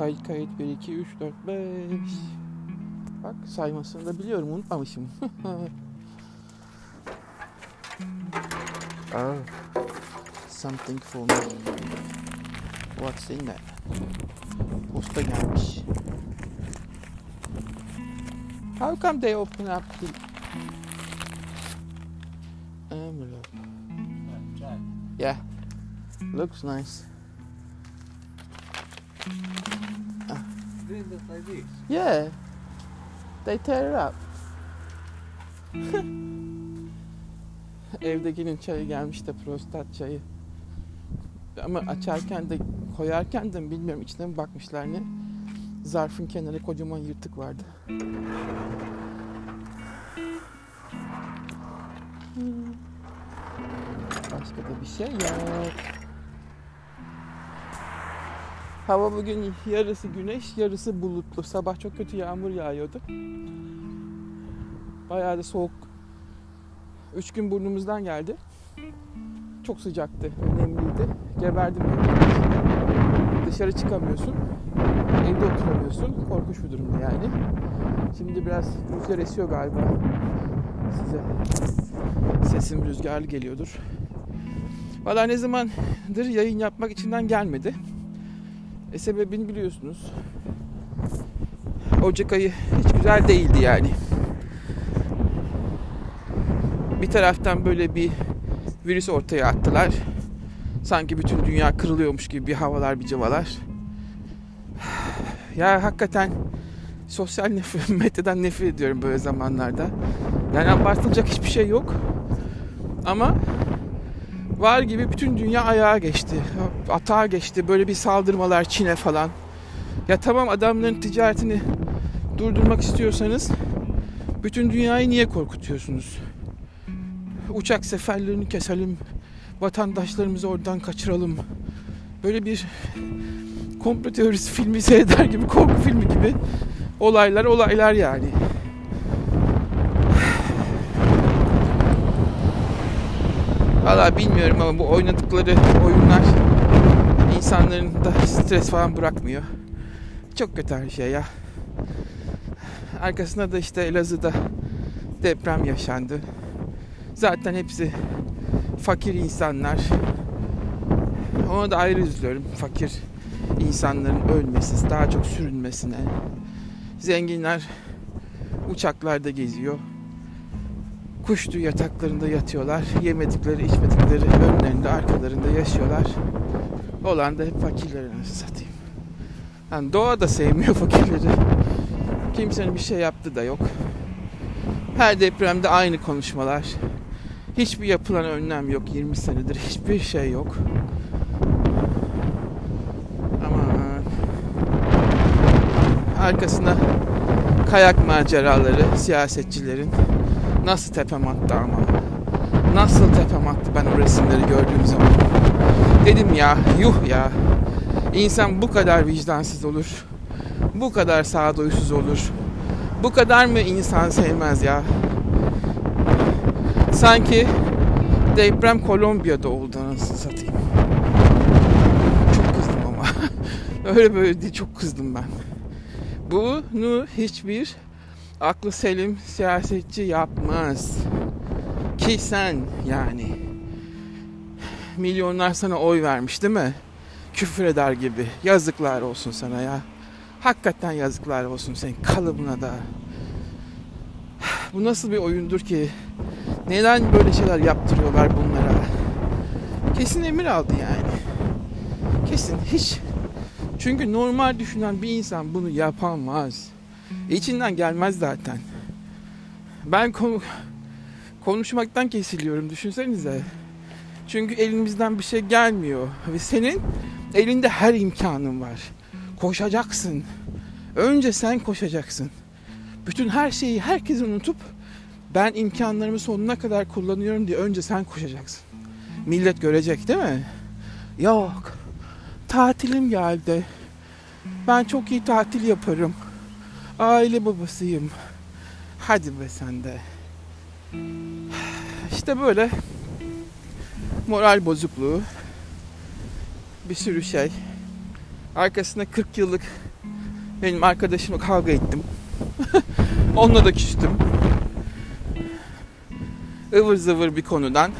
Kayıt kayıt 1 2 3 4 5. Bak saymasını da biliyorum unutmamışım. oh, something for me. What's in there? Posta gelmiş. How come they open up the envelope? Yeah, looks nice. This like this. Yeah, they tear it up. Evdekinin çayı gelmiş de prostat çayı. Ama açarken de koyarken de bilmiyorum içine mi bakmışlar ne. Zarfın kenarı kocaman yırtık vardı. Başka da bir şey yok. Hava bugün yarısı güneş, yarısı bulutlu. Sabah çok kötü yağmur yağıyordu. Bayağı da soğuk. Üç gün burnumuzdan geldi. Çok sıcaktı, önemliydi. Geberdim. Dışarı çıkamıyorsun. Evde oturamıyorsun. Korkunç bir durumda yani. Şimdi biraz rüzgar esiyor galiba. Size sesim rüzgarlı geliyordur. Valla ne zamandır yayın yapmak içinden gelmedi. E sebebini biliyorsunuz. Ocak ayı hiç güzel değildi yani. Bir taraftan böyle bir virüs ortaya attılar. Sanki bütün dünya kırılıyormuş gibi bir havalar bir cıvalar. Ya hakikaten sosyal nefret, medyadan nefret ediyorum böyle zamanlarda. Yani abartılacak hiçbir şey yok. Ama var gibi bütün dünya ayağa geçti. Atağa geçti. Böyle bir saldırmalar Çin'e falan. Ya tamam adamların ticaretini durdurmak istiyorsanız bütün dünyayı niye korkutuyorsunuz? Uçak seferlerini keselim. Vatandaşlarımızı oradan kaçıralım. Böyle bir komplo teorisi filmi seyreder gibi korku filmi gibi olaylar olaylar yani. Valla bilmiyorum ama bu oynadıkları oyunlar insanların da stres falan bırakmıyor. Çok kötü her şey ya. Arkasında da işte Elazığ'da deprem yaşandı. Zaten hepsi fakir insanlar. Ona da ayrı üzülüyorum. Fakir insanların ölmesi, daha çok sürünmesine. Zenginler uçaklarda geziyor. Kuştu yataklarında yatıyorlar. Yemedikleri, içmedikleri önlerinde, arkalarında yaşıyorlar. Olan da hep fakirlerin satayım. Yani doğa da sevmiyor fakirleri. Kimsenin bir şey yaptığı da yok. Her depremde aynı konuşmalar. Hiçbir yapılan önlem yok 20 senedir. Hiçbir şey yok. Aman. Arkasına kayak maceraları siyasetçilerin nasıl tepem attı ama. Nasıl tepem attı ben o resimleri gördüğüm zaman. Dedim ya yuh ya. İnsan bu kadar vicdansız olur. Bu kadar sağduyusuz olur. Bu kadar mı insan sevmez ya? Sanki deprem Kolombiya'da oldu anasını satayım. Çok kızdım ama. Öyle böyle değil çok kızdım ben. Bunu hiçbir aklı selim siyasetçi yapmaz. Ki sen yani. Milyonlar sana oy vermiş değil mi? Küfür eder gibi. Yazıklar olsun sana ya. Hakikaten yazıklar olsun senin kalıbına da. Bu nasıl bir oyundur ki? Neden böyle şeyler yaptırıyorlar bunlara? Kesin emir aldı yani. Kesin hiç. Çünkü normal düşünen bir insan bunu yapamaz. İçinden gelmez zaten. Ben konu konuşmaktan kesiliyorum düşünsenize. Çünkü elimizden bir şey gelmiyor. Ve senin elinde her imkanın var. Koşacaksın. Önce sen koşacaksın. Bütün her şeyi herkes unutup ben imkanlarımı sonuna kadar kullanıyorum diye önce sen koşacaksın. Millet görecek değil mi? Yok. Tatilim geldi. Ben çok iyi tatil yaparım. Aile babasıyım. Hadi be sen de. İşte böyle moral bozukluğu bir sürü şey. Arkasında 40 yıllık Benim arkadaşımla kavga ettim. Onunla da küstüm. ıvır zıvır bir konudan.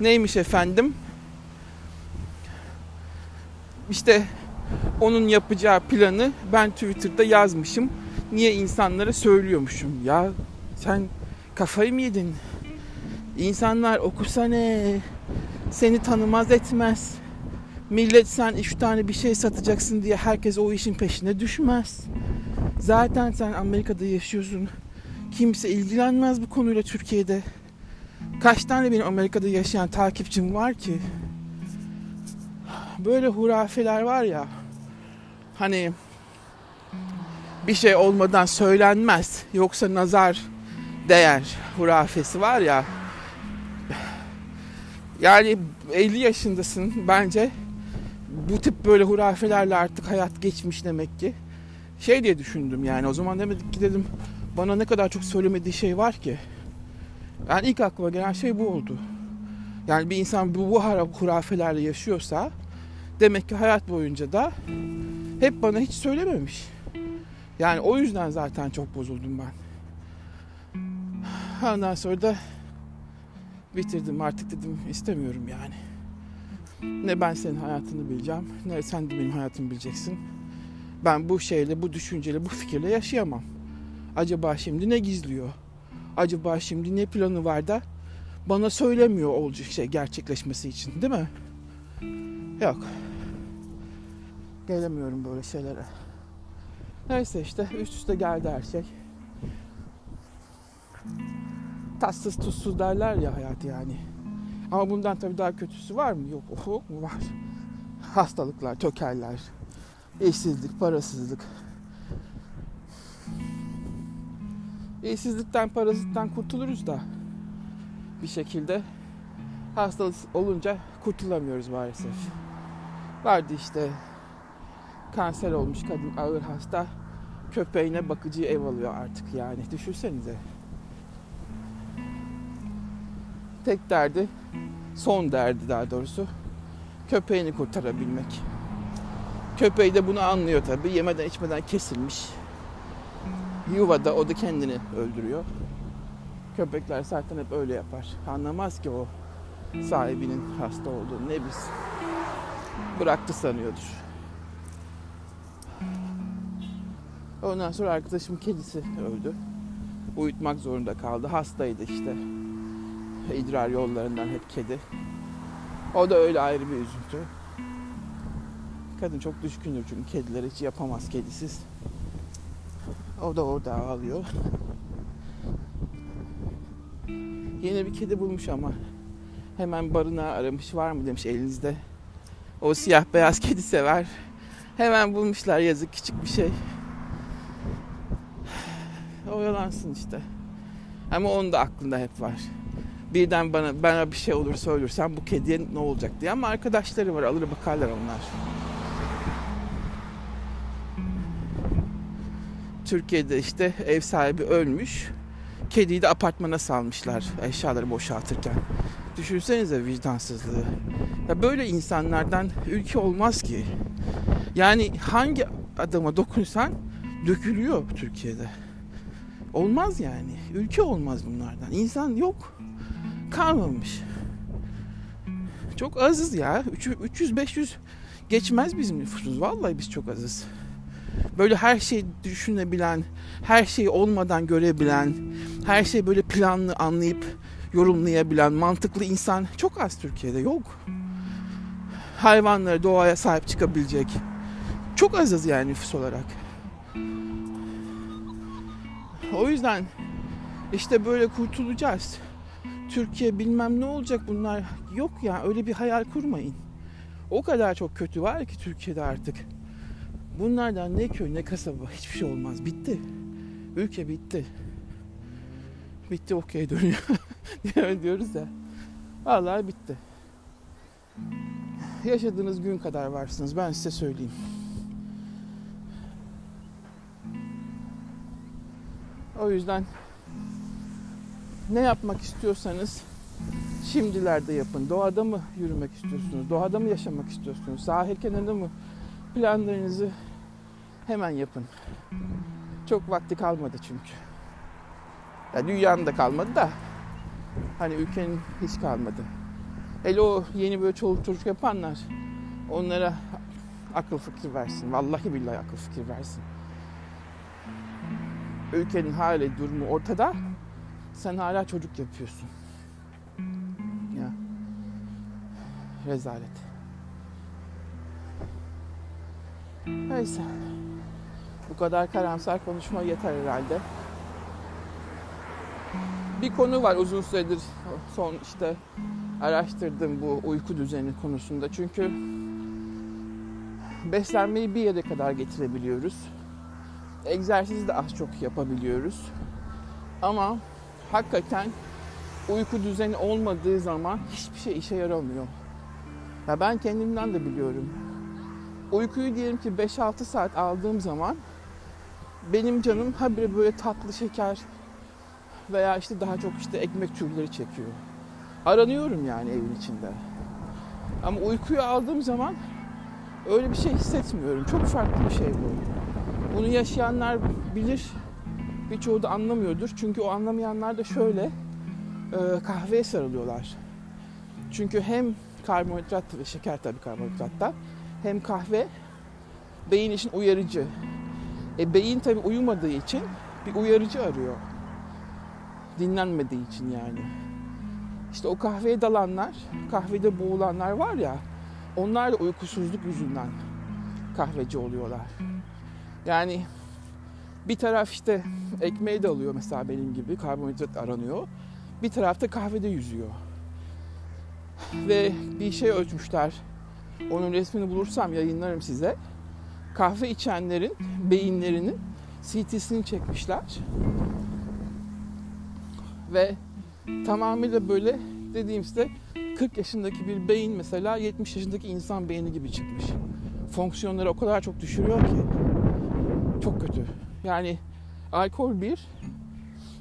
Neymiş efendim? İşte onun yapacağı planı ben Twitter'da yazmışım. Niye insanlara söylüyormuşum? Ya sen kafayı mı yedin? İnsanlar okusa ne? Seni tanımaz etmez. Millet sen üç tane bir şey satacaksın diye herkes o işin peşine düşmez. Zaten sen Amerika'da yaşıyorsun. Kimse ilgilenmez bu konuyla Türkiye'de. Kaç tane benim Amerika'da yaşayan takipçim var ki? Böyle hurafeler var ya. Hani bir şey olmadan söylenmez. Yoksa nazar değer hurafesi var ya. Yani 50 yaşındasın bence. Bu tip böyle hurafelerle artık hayat geçmiş demek ki. Şey diye düşündüm yani o zaman demedik ki dedim bana ne kadar çok söylemediği şey var ki. Yani ilk aklıma gelen şey bu oldu. Yani bir insan bu, bu hurafelerle yaşıyorsa demek ki hayat boyunca da hep bana hiç söylememiş. Yani o yüzden zaten çok bozuldum ben. Ondan sonra da bitirdim artık dedim istemiyorum yani. Ne ben senin hayatını bileceğim ne sen de benim hayatımı bileceksin. Ben bu şeyle, bu düşünceyle, bu fikirle yaşayamam. Acaba şimdi ne gizliyor? Acaba şimdi ne planı var da bana söylemiyor olacak şey gerçekleşmesi için değil mi? Yok. Gelemiyorum böyle şeylere. Neyse işte üst üste geldi her şey. Tatsız tuzsuz derler ya hayat yani. Ama bundan tabii daha kötüsü var mı? Yok. Oh, mu var. Hastalıklar, tökeller, işsizlik, parasızlık. İşsizlikten, parasızlıktan kurtuluruz da bir şekilde hastalık olunca kurtulamıyoruz maalesef. Vardı işte kanser olmuş kadın ağır hasta köpeğine bakıcı ev alıyor artık yani düşünsenize. Tek derdi son derdi daha doğrusu köpeğini kurtarabilmek. Köpeği de bunu anlıyor tabi yemeden içmeden kesilmiş. Yuvada o da kendini öldürüyor. Köpekler zaten hep öyle yapar. Anlamaz ki o sahibinin hasta olduğunu ne biz. Bıraktı sanıyordur. Ondan sonra arkadaşım kedisi öldü. Uyutmak zorunda kaldı. Hastaydı işte. İdrar yollarından hep kedi. O da öyle ayrı bir üzüntü. Kadın çok düşkündür çünkü kediler hiç yapamaz kedisiz. O da orada ağlıyor. Yeni bir kedi bulmuş ama hemen barınağı aramış var mı demiş elinizde. O siyah beyaz kedi sever. Hemen bulmuşlar yazık küçük bir şey. Oyalansın işte. Ama onun da aklında hep var. Birden bana bana bir şey olur söylürsem bu kediye ne olacak diye ama arkadaşları var alır bakarlar onlar. Türkiye'de işte ev sahibi ölmüş. Kediyi de apartmana salmışlar eşyaları boşaltırken. Düşünsenize vicdansızlığı. Ya böyle insanlardan ülke olmaz ki. Yani hangi adama dokunsan dökülüyor Türkiye'de. Olmaz yani. Ülke olmaz bunlardan. İnsan yok. Kalmamış. Çok azız ya. 300-500 geçmez bizim nüfusumuz. Vallahi biz çok azız. Böyle her şey düşünebilen, her şeyi olmadan görebilen, her şeyi böyle planlı anlayıp yorumlayabilen mantıklı insan çok az Türkiye'de yok. Hayvanlara, doğaya sahip çıkabilecek. Çok azız yani nüfus olarak. O yüzden işte böyle kurtulacağız. Türkiye bilmem ne olacak bunlar. Yok ya öyle bir hayal kurmayın. O kadar çok kötü var ki Türkiye'de artık. Bunlardan ne köy ne kasaba hiçbir şey olmaz. Bitti. Ülke bitti. Bitti okey dönüyor. diyoruz ya. Vallahi bitti. Yaşadığınız gün kadar varsınız ben size söyleyeyim. O yüzden ne yapmak istiyorsanız şimdilerde yapın. Doğada mı yürümek istiyorsunuz? Doğada mı yaşamak istiyorsunuz? Sahil kenarında mı planlarınızı hemen yapın. Çok vakti kalmadı çünkü. Ya dünyanın da kalmadı da hani ülkenin hiç kalmadı. Hele o yeni böyle çoluk çocuk yapanlar onlara akıl fikir versin. Vallahi billahi akıl fikir versin. Ülkenin hali durumu ortada. Sen hala çocuk yapıyorsun. Ya. Rezalet. Neyse. Bu kadar karamsar konuşma yeter herhalde. Bir konu var uzun süredir son işte araştırdığım bu uyku düzeni konusunda. Çünkü beslenmeyi bir yere kadar getirebiliyoruz. Egzersiz de az çok yapabiliyoruz. Ama hakikaten uyku düzeni olmadığı zaman hiçbir şey işe yaramıyor. Ya ben kendimden de biliyorum. Uykuyu diyelim ki 5-6 saat aldığım zaman benim canım habire böyle tatlı şeker veya işte daha çok işte ekmek türleri çekiyor. Aranıyorum yani evin içinde. Ama uykuyu aldığım zaman öyle bir şey hissetmiyorum. Çok farklı bir şey bu. Bunu yaşayanlar bilir. Birçoğu da anlamıyordur. Çünkü o anlamayanlar da şöyle e, kahveye sarılıyorlar. Çünkü hem karbonhidrat ve şeker tabii karbonhidratta hem kahve beyin için uyarıcı. E beyin tabii uyumadığı için bir uyarıcı arıyor. Dinlenmediği için yani. İşte o kahveye dalanlar, kahvede boğulanlar var ya, onlar da uykusuzluk yüzünden kahveci oluyorlar. Yani bir taraf işte ekmeği de alıyor mesela benim gibi karbonhidrat aranıyor. Bir tarafta kahvede yüzüyor. Ve bir şey ölçmüşler. Onun resmini bulursam yayınlarım size. Kahve içenlerin beyinlerinin CT'sini çekmişler. Ve tamamıyla böyle dediğim size 40 yaşındaki bir beyin mesela 70 yaşındaki insan beyni gibi çıkmış. Fonksiyonları o kadar çok düşürüyor ki. Çok kötü. Yani alkol bir,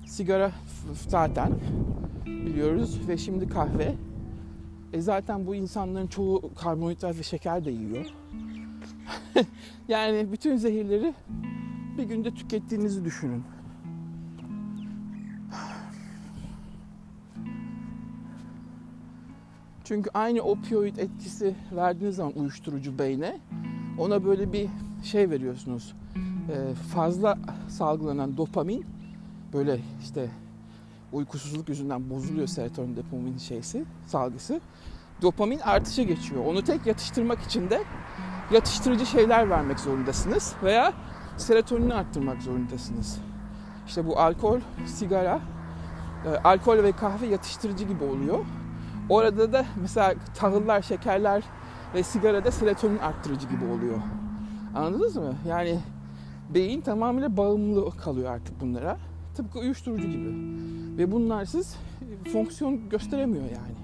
sigara zaten biliyoruz ve şimdi kahve. E zaten bu insanların çoğu karbonhidrat ve şeker de yiyor. yani bütün zehirleri bir günde tükettiğinizi düşünün. Çünkü aynı opioid etkisi verdiğiniz zaman uyuşturucu beyne ona böyle bir şey veriyorsunuz. Ee, fazla salgılanan dopamin böyle işte uykusuzluk yüzünden bozuluyor serotonin dopamin şeysi salgısı. Dopamin artışa geçiyor. Onu tek yatıştırmak için de yatıştırıcı şeyler vermek zorundasınız veya serotonini arttırmak zorundasınız. İşte bu alkol, sigara, e, alkol ve kahve yatıştırıcı gibi oluyor. Orada da mesela tahıllar, şekerler ve sigara da serotonin arttırıcı gibi oluyor. Anladınız mı? Yani beyin tamamıyla bağımlı kalıyor artık bunlara. Tıpkı uyuşturucu gibi. Ve bunlarsız fonksiyon gösteremiyor yani.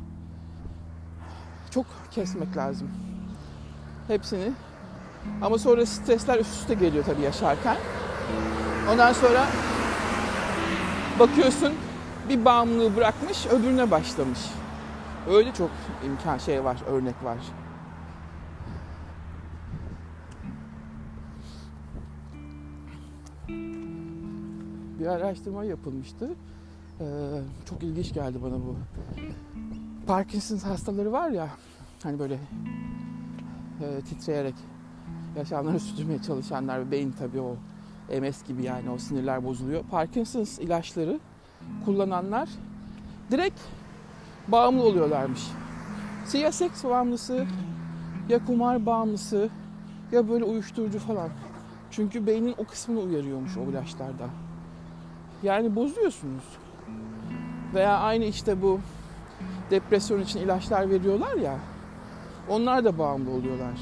Çok kesmek lazım. Hepsini. Ama sonra stresler üst üste geliyor tabii yaşarken. Ondan sonra bakıyorsun bir bağımlılığı bırakmış öbürüne başlamış. Öyle çok imkan şey var, örnek var. Bir araştırma yapılmıştı. Ee, çok ilginç geldi bana bu. Parkinson hastaları var ya, hani böyle e, titreyerek yaşamlarını sürdürmeye çalışanlar ve beyin tabii o MS gibi yani o sinirler bozuluyor. Parkinson's ilaçları kullananlar direkt bağımlı oluyorlarmış. Ya seks bağımlısı, ya kumar bağımlısı, ya böyle uyuşturucu falan. Çünkü beynin o kısmını uyarıyormuş o ilaçlarda. Yani bozuyorsunuz. Veya aynı işte bu depresyon için ilaçlar veriyorlar ya. Onlar da bağımlı oluyorlar.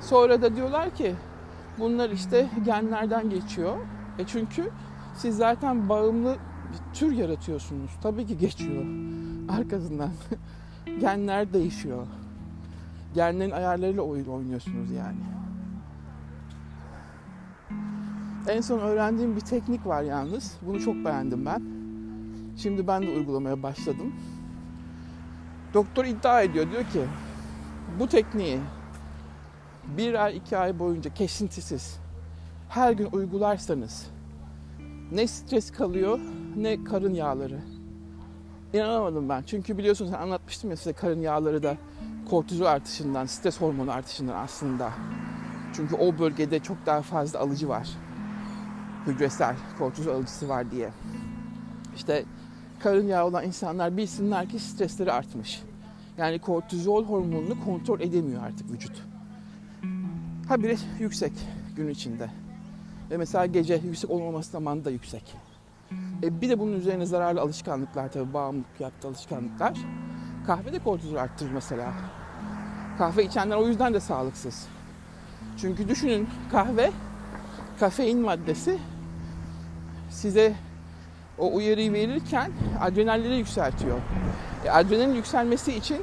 Sonra da diyorlar ki bunlar işte genlerden geçiyor. E çünkü siz zaten bağımlı bir tür yaratıyorsunuz. Tabii ki geçiyor. Arkasından genler değişiyor. Genlerin ayarlarıyla oyun oynuyorsunuz yani. En son öğrendiğim bir teknik var yalnız. Bunu çok beğendim ben. Şimdi ben de uygulamaya başladım. Doktor iddia ediyor. Diyor ki bu tekniği bir ay iki ay boyunca kesintisiz her gün uygularsanız ne stres kalıyor ne karın yağları. İnanamadım ben. Çünkü biliyorsunuz sen anlatmıştım ya size karın yağları da kortizol artışından, stres hormonu artışından aslında. Çünkü o bölgede çok daha fazla alıcı var. Hücresel kortizol alıcısı var diye. İşte karın yağı olan insanlar bilsinler ki stresleri artmış. Yani kortizol hormonunu kontrol edemiyor artık vücut. Ha biri yüksek gün içinde. Ve mesela gece yüksek olmaması zamanı da yüksek. E bir de bunun üzerine zararlı alışkanlıklar tabii bağımlılık yaptığı alışkanlıklar. Kahve de kortizol arttırır mesela. Kahve içenler o yüzden de sağlıksız. Çünkü düşünün kahve kafein maddesi size o uyarıyı verirken adrenalleri yükseltiyor. E, adrenalin yükselmesi için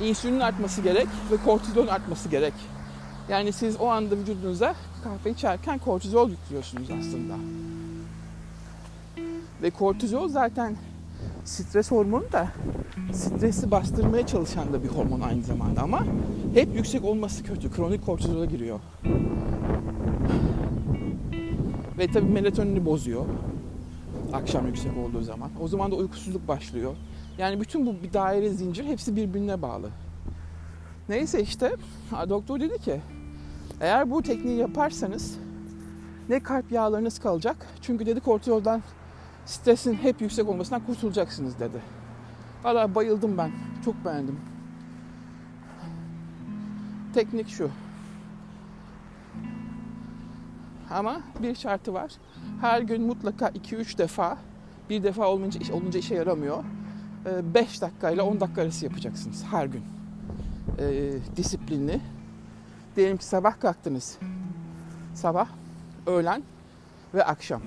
insülinin artması gerek ve kortizolun artması gerek. Yani siz o anda vücudunuza kahve içerken kortizol yüklüyorsunuz aslında. Ve kortizol zaten stres hormonu da stresi bastırmaya çalışan da bir hormon aynı zamanda ama hep yüksek olması kötü. Kronik kortizola giriyor. Ve tabii melatonini bozuyor. Akşam yüksek olduğu zaman. O zaman da uykusuzluk başlıyor. Yani bütün bu bir daire zincir hepsi birbirine bağlı. Neyse işte doktor dedi ki eğer bu tekniği yaparsanız ne kalp yağlarınız kalacak. Çünkü dedi kortizoldan stresin hep yüksek olmasından kurtulacaksınız dedi. Valla bayıldım ben. Çok beğendim. Teknik şu. Ama bir şartı var. Her gün mutlaka 2-3 defa, bir defa olunca, olunca işe yaramıyor. 5 dakikayla 10 dakika arası yapacaksınız her gün. E, disiplinli. Diyelim ki sabah kalktınız. Sabah, öğlen ve akşam.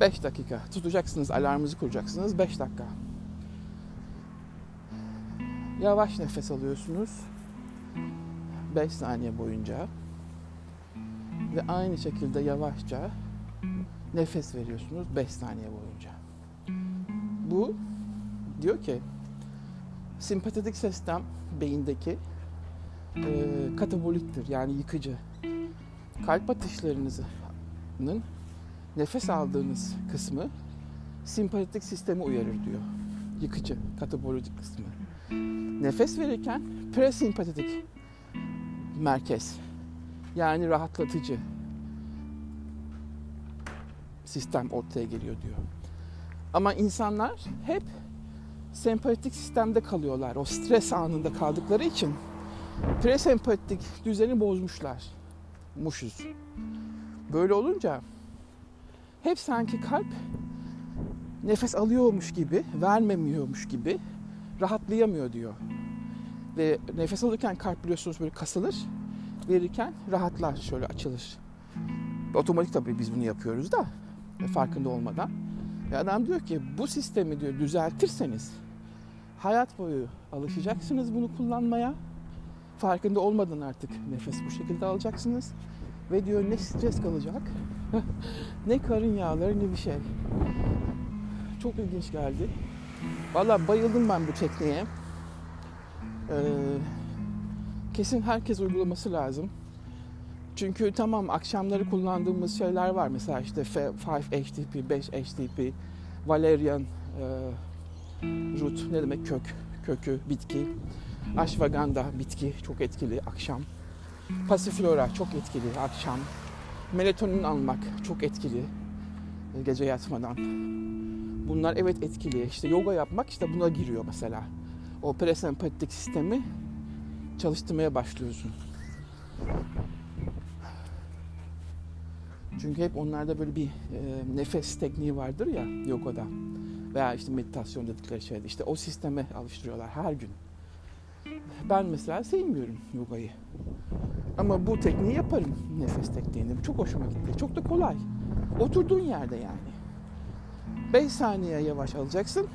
5 dakika tutacaksınız, alarmınızı kuracaksınız 5 dakika. Yavaş nefes alıyorsunuz 5 saniye boyunca ve aynı şekilde yavaşça nefes veriyorsunuz 5 saniye boyunca. Bu diyor ki sempatik sistem beyindeki e, kataboliktir yani yıkıcı. Kalp atışlarınızın nefes aldığınız kısmı sempatik sistemi uyarır diyor. Yıkıcı, katabolik kısmı. Nefes verirken presempatik merkez yani rahatlatıcı sistem ortaya geliyor diyor. Ama insanlar hep sempatik sistemde kalıyorlar. O stres anında kaldıkları için presempatik düzeni bozmuşlar. Muşuz. Böyle olunca hep sanki kalp nefes alıyormuş gibi, vermemiyormuş gibi rahatlayamıyor diyor. Ve nefes alırken kalp biliyorsunuz böyle kasılır, verirken rahatlar, şöyle açılır. Otomatik tabii biz bunu yapıyoruz da farkında olmadan. Ve adam diyor ki bu sistemi diyor düzeltirseniz hayat boyu alışacaksınız bunu kullanmaya. Farkında olmadan artık nefes bu şekilde alacaksınız. Ve diyor ne stres kalacak, ne karın yağları ne bir şey. Çok ilginç geldi. Valla bayıldım ben bu tekniğe. Ee, kesin herkes uygulaması lazım. Çünkü tamam akşamları kullandığımız şeyler var. Mesela işte 5-HTP, 5-HTP, Valerian e, root ne demek kök, kökü, bitki. Ashwagandha bitki çok etkili akşam. Passiflora çok etkili akşam. Melatonin almak çok etkili gece yatmadan. Bunlar evet etkili. İşte yoga yapmak işte buna giriyor mesela. O presempatik sistemi çalıştırmaya başlıyorsun. Çünkü hep onlarda böyle bir e, nefes tekniği vardır ya yogada veya işte meditasyon dedikleri şeyde işte o sisteme alıştırıyorlar her gün. Ben mesela sevmiyorum yogayı. Ama bu tekniği yaparım nefes tekniğini. Çok hoşuma gitti. Çok da kolay. Oturduğun yerde yani. 5 saniye yavaş alacaksın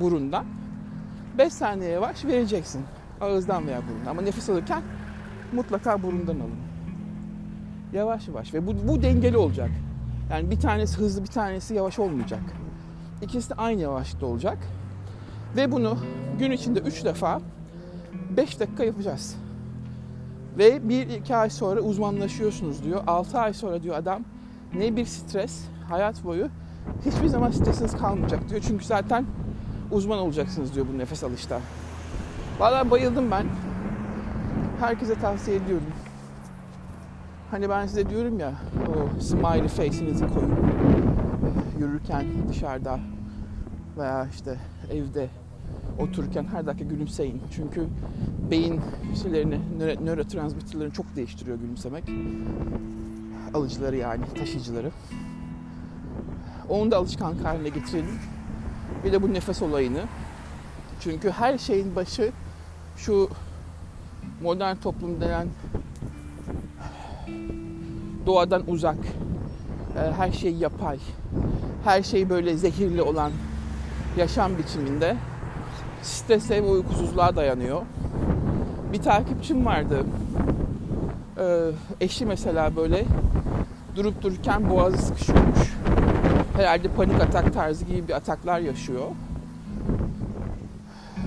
burundan. 5 saniye yavaş vereceksin. Ağızdan veya burundan. Ama nefes alırken mutlaka burundan alın. Yavaş yavaş ve bu, bu dengeli olacak. Yani bir tanesi hızlı bir tanesi yavaş olmayacak. İkisi de aynı yavaşlıkta olacak. Ve bunu gün içinde 3 defa 5 dakika yapacağız. Ve 1-2 ay sonra uzmanlaşıyorsunuz diyor. 6 ay sonra diyor adam ne bir stres hayat boyu hiçbir zaman stresiniz kalmayacak diyor. Çünkü zaten uzman olacaksınız diyor bu nefes alışta. Valla bayıldım ben. Herkese tavsiye ediyorum. Hani ben size diyorum ya o smiley face'inizi koyun. Yürürken dışarıda veya işte evde otururken her dakika gülümseyin. Çünkü beyin şeylerini, nöro- nörotransmitterlerini çok değiştiriyor gülümsemek. Alıcıları yani, taşıyıcıları. Onu da alışkanlık haline getirelim. Bir de bu nefes olayını. Çünkü her şeyin başı şu modern toplum denen doğadan uzak, e, her şey yapay, her şey böyle zehirli olan yaşam biçiminde strese ve uykusuzluğa dayanıyor. Bir takipçim vardı. Ee, eşi mesela böyle durup dururken boğazı sıkışıyormuş. Herhalde panik atak tarzı gibi bir ataklar yaşıyor.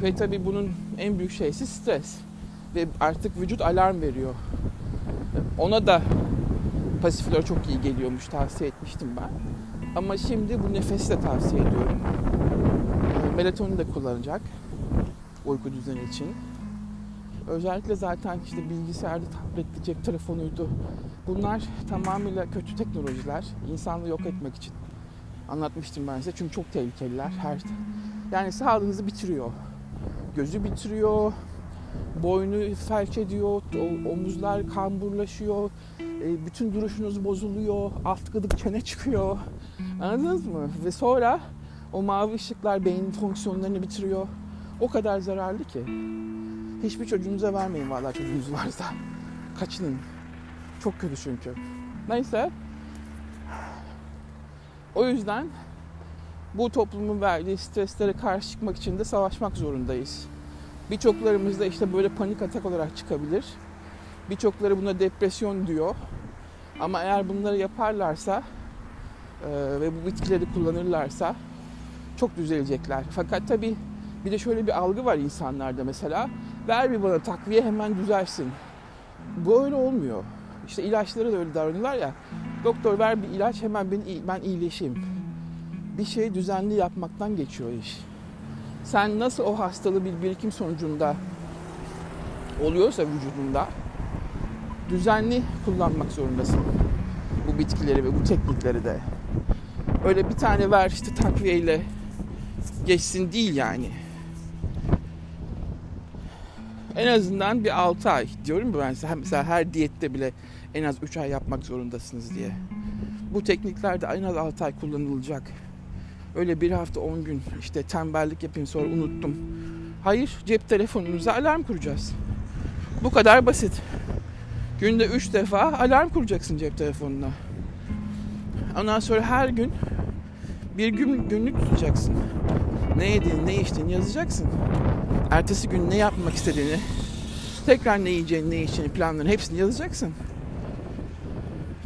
Ve tabii bunun en büyük şeysi stres. Ve artık vücut alarm veriyor. Ona da pasiflor çok iyi geliyormuş tavsiye etmiştim ben. Ama şimdi bu nefesi de tavsiye ediyorum. Ee, Melatonin de kullanacak uyku düzeni için. Özellikle zaten işte bilgisayarda, tabletti, cep telefonuydu. Bunlar tamamıyla kötü teknolojiler. İnsanlığı yok etmek için. Anlatmıştım ben size çünkü çok tehlikeliler. Her yani sağlığınızı bitiriyor. Gözü bitiriyor, boynu felç ediyor, omuzlar kamburlaşıyor, e, bütün duruşunuz bozuluyor, alt gıdık çene çıkıyor. Anladınız mı? Ve sonra o mavi ışıklar beynin fonksiyonlarını bitiriyor. O kadar zararlı ki. Hiçbir çocuğunuza vermeyin vallahi çocuğunuz varsa. Kaçının. Çok kötü çünkü. Neyse. O yüzden bu toplumun verdiği streslere karşı çıkmak için de savaşmak zorundayız. Birçoklarımız da işte böyle panik atak olarak çıkabilir. Birçokları buna depresyon diyor. Ama eğer bunları yaparlarsa e, ve bu bitkileri kullanırlarsa çok düzelecekler. Fakat tabii bir de şöyle bir algı var insanlarda mesela. Ver bir bana takviye hemen düzelsin. Bu öyle olmuyor. İşte ilaçları da öyle davranıyorlar ya. Doktor ver bir ilaç hemen ben, ben iyileşeyim. Bir şey düzenli yapmaktan geçiyor iş. Sen nasıl o hastalığı bir birikim sonucunda oluyorsa vücudunda düzenli kullanmak zorundasın. Bu bitkileri ve bu teknikleri de. Öyle bir tane ver işte takviyeyle geçsin değil yani. En azından bir 6 ay diyorum ben size. Mesela her diyette bile en az 3 ay yapmak zorundasınız diye. Bu teknikler de en az 6 ay kullanılacak. Öyle bir hafta 10 gün işte tembellik yapayım sonra unuttum. Hayır cep telefonunuza alarm kuracağız. Bu kadar basit. Günde 3 defa alarm kuracaksın cep telefonuna. Ondan sonra her gün bir gün günlük tutacaksın. Ne yediğini, ne içtiğini yazacaksın. Ertesi gün ne yapmak istediğini, tekrar ne yiyeceğini, ne içeceğini, planlarını hepsini yazacaksın.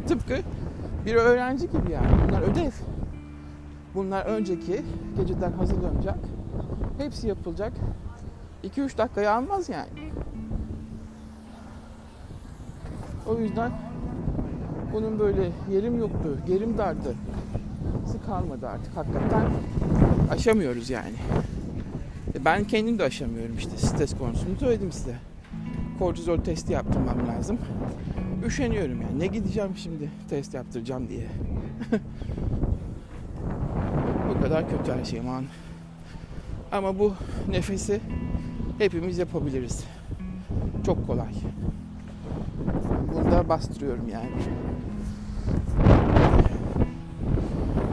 Tıpkı bir öğrenci gibi yani. Bunlar ödev. Bunlar önceki geceden hazırlanacak. Hepsi yapılacak. 2-3 dakikayı almaz yani. O yüzden bunun böyle yerim yoktu, gerim dardı. kalmadı artık hakikaten. Aşamıyoruz yani. Ben kendim de aşamıyorum işte stres konusunu söyledim size. Kortizol testi yaptırmam lazım. Üşeniyorum yani. Ne gideceğim şimdi test yaptıracağım diye. Bu kadar kötü her şey aman. Ama bu nefesi hepimiz yapabiliriz. Çok kolay. Burada bastırıyorum yani.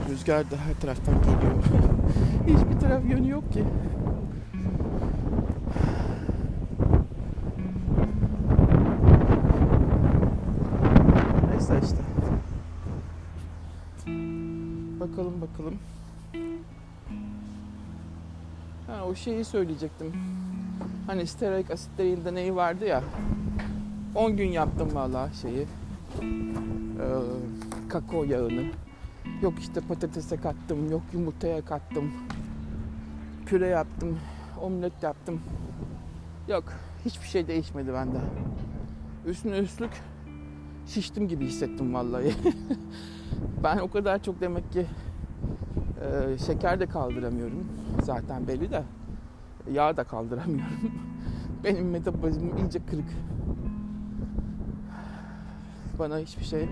Rüzgar da her taraftan geliyor. Hiçbir taraf yönü yok ki. Bakalım. Ha, o şeyi söyleyecektim. Hani stearik asitlerin deneyi vardı ya. 10 gün yaptım valla şeyi. Ee, kakao yağını. Yok işte patatese kattım, yok yumurtaya kattım. Püre yaptım, omlet yaptım. Yok, hiçbir şey değişmedi bende. Üstüne üstlük şiştim gibi hissettim vallahi. ben o kadar çok demek ki e, şeker de kaldıramıyorum. Zaten belli de yağ da kaldıramıyorum. Benim metabolizmim iyice kırık. Bana hiçbir şey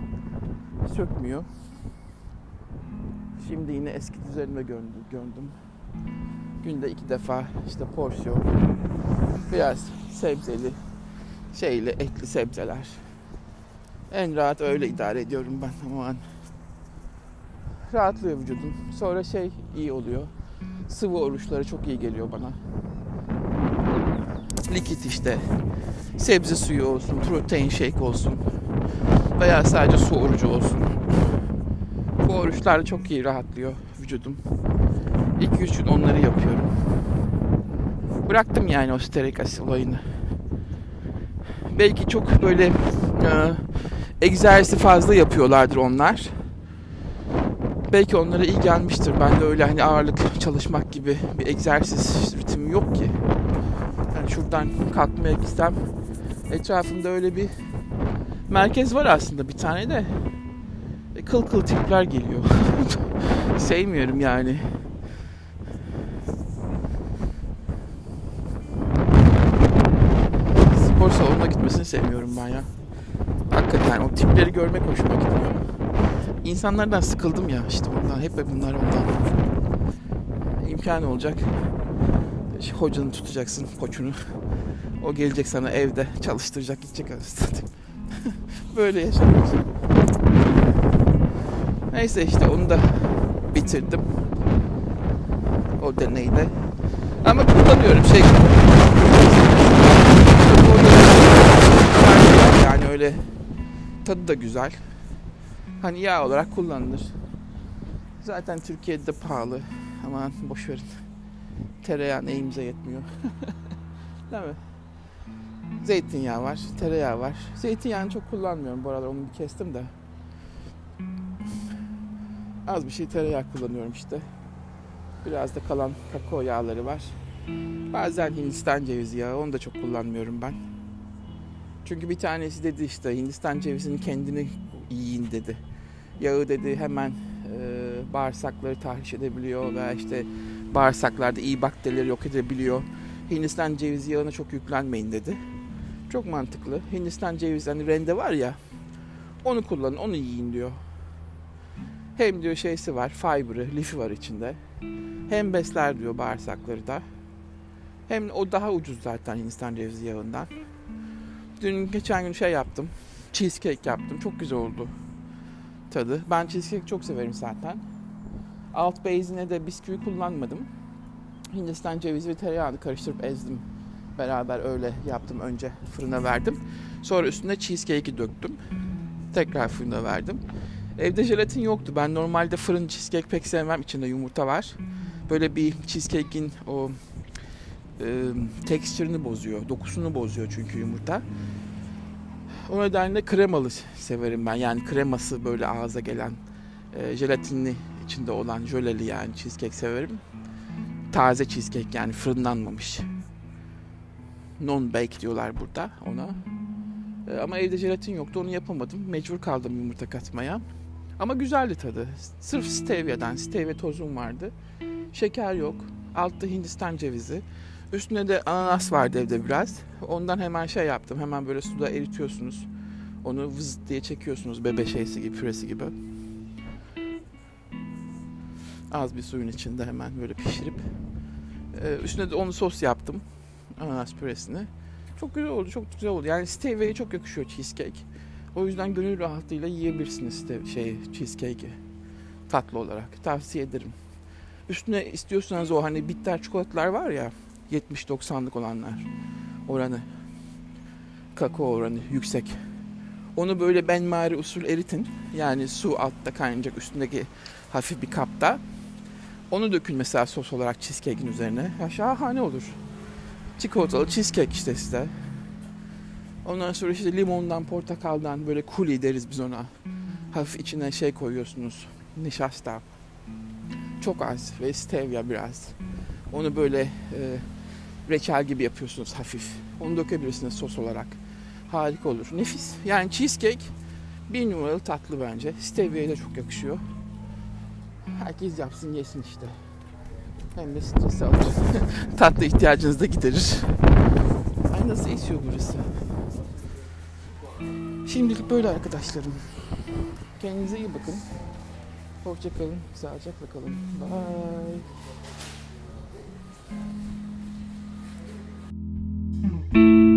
sökmüyor. Şimdi yine eski düzenime gördüm. gördüm. Günde iki defa işte porsiyon, biraz sebzeli, şeyli, etli sebzeler. En rahat öyle idare ediyorum ben aman. Rahatlıyor vücudum. Sonra şey iyi oluyor. Sıvı oruçları çok iyi geliyor bana. Likit işte. Sebze suyu olsun, protein shake olsun. Veya sadece su orucu olsun. Bu oruçlar çok iyi rahatlıyor vücudum. 2-3 gün onları yapıyorum. Bıraktım yani o sterik asit olayını. Belki çok böyle e, egzersizi fazla yapıyorlardır onlar. Belki onlara iyi gelmiştir. Ben de öyle hani ağırlık çalışmak gibi bir egzersiz ritimim yok ki. Yani şuradan kalkmaya gitsem etrafımda öyle bir merkez var aslında bir tane de. E, kıl kıl tipler geliyor. Sevmiyorum yani. Spor salonuna gitmesini sevmiyorum ben ya. Hakikaten o tipleri görmek gitmiyor. İnsanlardan sıkıldım ya işte ondan. Hep bunlar ondan. İmkanı olacak. İşte hocanı tutacaksın, koçunu. O gelecek sana evde çalıştıracak, gidecek arasında. Böyle yaşamak. Neyse işte onu da bitirdim. O deneyde. Ama kullanıyorum şey. Yani öyle tadı da güzel. Hani yağ olarak kullanılır. Zaten Türkiye'de pahalı. Aman boş verin. Tereyağı neyimize yetmiyor. Değil mi? Zeytinyağı var, tereyağı var. Zeytinyağını çok kullanmıyorum bu aralar onu bir kestim de. Az bir şey tereyağı kullanıyorum işte. Biraz da kalan kakao yağları var. Bazen Hindistan cevizi yağı onu da çok kullanmıyorum ben. Çünkü bir tanesi dedi işte Hindistan cevizinin kendini yiyin dedi. Yağı dedi hemen e, bağırsakları tahriş edebiliyor veya işte bağırsaklarda iyi bakterileri yok edebiliyor. Hindistan cevizi yağına çok yüklenmeyin dedi. Çok mantıklı. Hindistan cevizi hani rende var ya onu kullanın onu yiyin diyor. Hem diyor şeysi var fiber'ı, lifi var içinde. Hem besler diyor bağırsakları da. Hem o daha ucuz zaten Hindistan cevizi yağından. Dün geçen gün şey yaptım. Cheesecake yaptım. Çok güzel oldu tadı. Ben cheesecake çok severim zaten. Alt base'ine de bisküvi kullanmadım. Hindistan cevizi ve tereyağını karıştırıp ezdim. Beraber öyle yaptım. Önce fırına verdim. Sonra üstüne cheesecake'i döktüm. Tekrar fırına verdim. Evde jelatin yoktu. Ben normalde fırın cheesecake pek sevmem. İçinde yumurta var. Böyle bir cheesecake'in o e, tekstürünü bozuyor. Dokusunu bozuyor çünkü yumurta. O nedenle kremalı severim ben. Yani kreması böyle ağza gelen e, jelatinli içinde olan jöleli yani cheesecake severim. Taze cheesecake yani fırınlanmamış. Non bake diyorlar burada ona. E, ama evde jelatin yoktu onu yapamadım. Mecbur kaldım yumurta katmaya. Ama güzeldi tadı. Sırf stevia'dan, stevia tozum vardı. Şeker yok. Altta Hindistan cevizi. Üstüne de ananas vardı evde biraz. Ondan hemen şey yaptım. Hemen böyle suda eritiyorsunuz. Onu vız diye çekiyorsunuz bebe şeysi gibi, püresi gibi. Az bir suyun içinde hemen böyle pişirip. Ee, üstüne de onu sos yaptım. Ananas püresini. Çok güzel oldu, çok güzel oldu. Yani stevia'ya çok yakışıyor cheesecake. O yüzden gönül rahatlığıyla yiyebilirsiniz şey cheesecake'i. Tatlı olarak. Tavsiye ederim. Üstüne istiyorsanız o hani bitter çikolatalar var ya 70-90'lık olanlar oranı kakao oranı yüksek. Onu böyle benmari usul eritin. Yani su altta kaynayacak üstündeki hafif bir kapta. Onu dökün mesela sos olarak cheesecake'in üzerine. Ya şahane olur. Çikolatalı cheesecake işte size. Ondan sonra işte limondan, portakaldan böyle kuli deriz biz ona. Hafif içine şey koyuyorsunuz. nişasta. Çok az ve stevia biraz. Onu böyle e, reçel gibi yapıyorsunuz hafif. Onu dökebilirsiniz sos olarak. Harika olur. Nefis. Yani cheesecake bir numaralı tatlı bence. Stevia'ya da çok yakışıyor. Herkes yapsın yesin işte. Hem de stresi alır. tatlı ihtiyacınızı da giderir. Ay nasıl esiyor burası. Şimdilik böyle arkadaşlarım. Kendinize iyi bakın. Hoşça kalın. Sağlıcakla kalın. Bye. Thank you.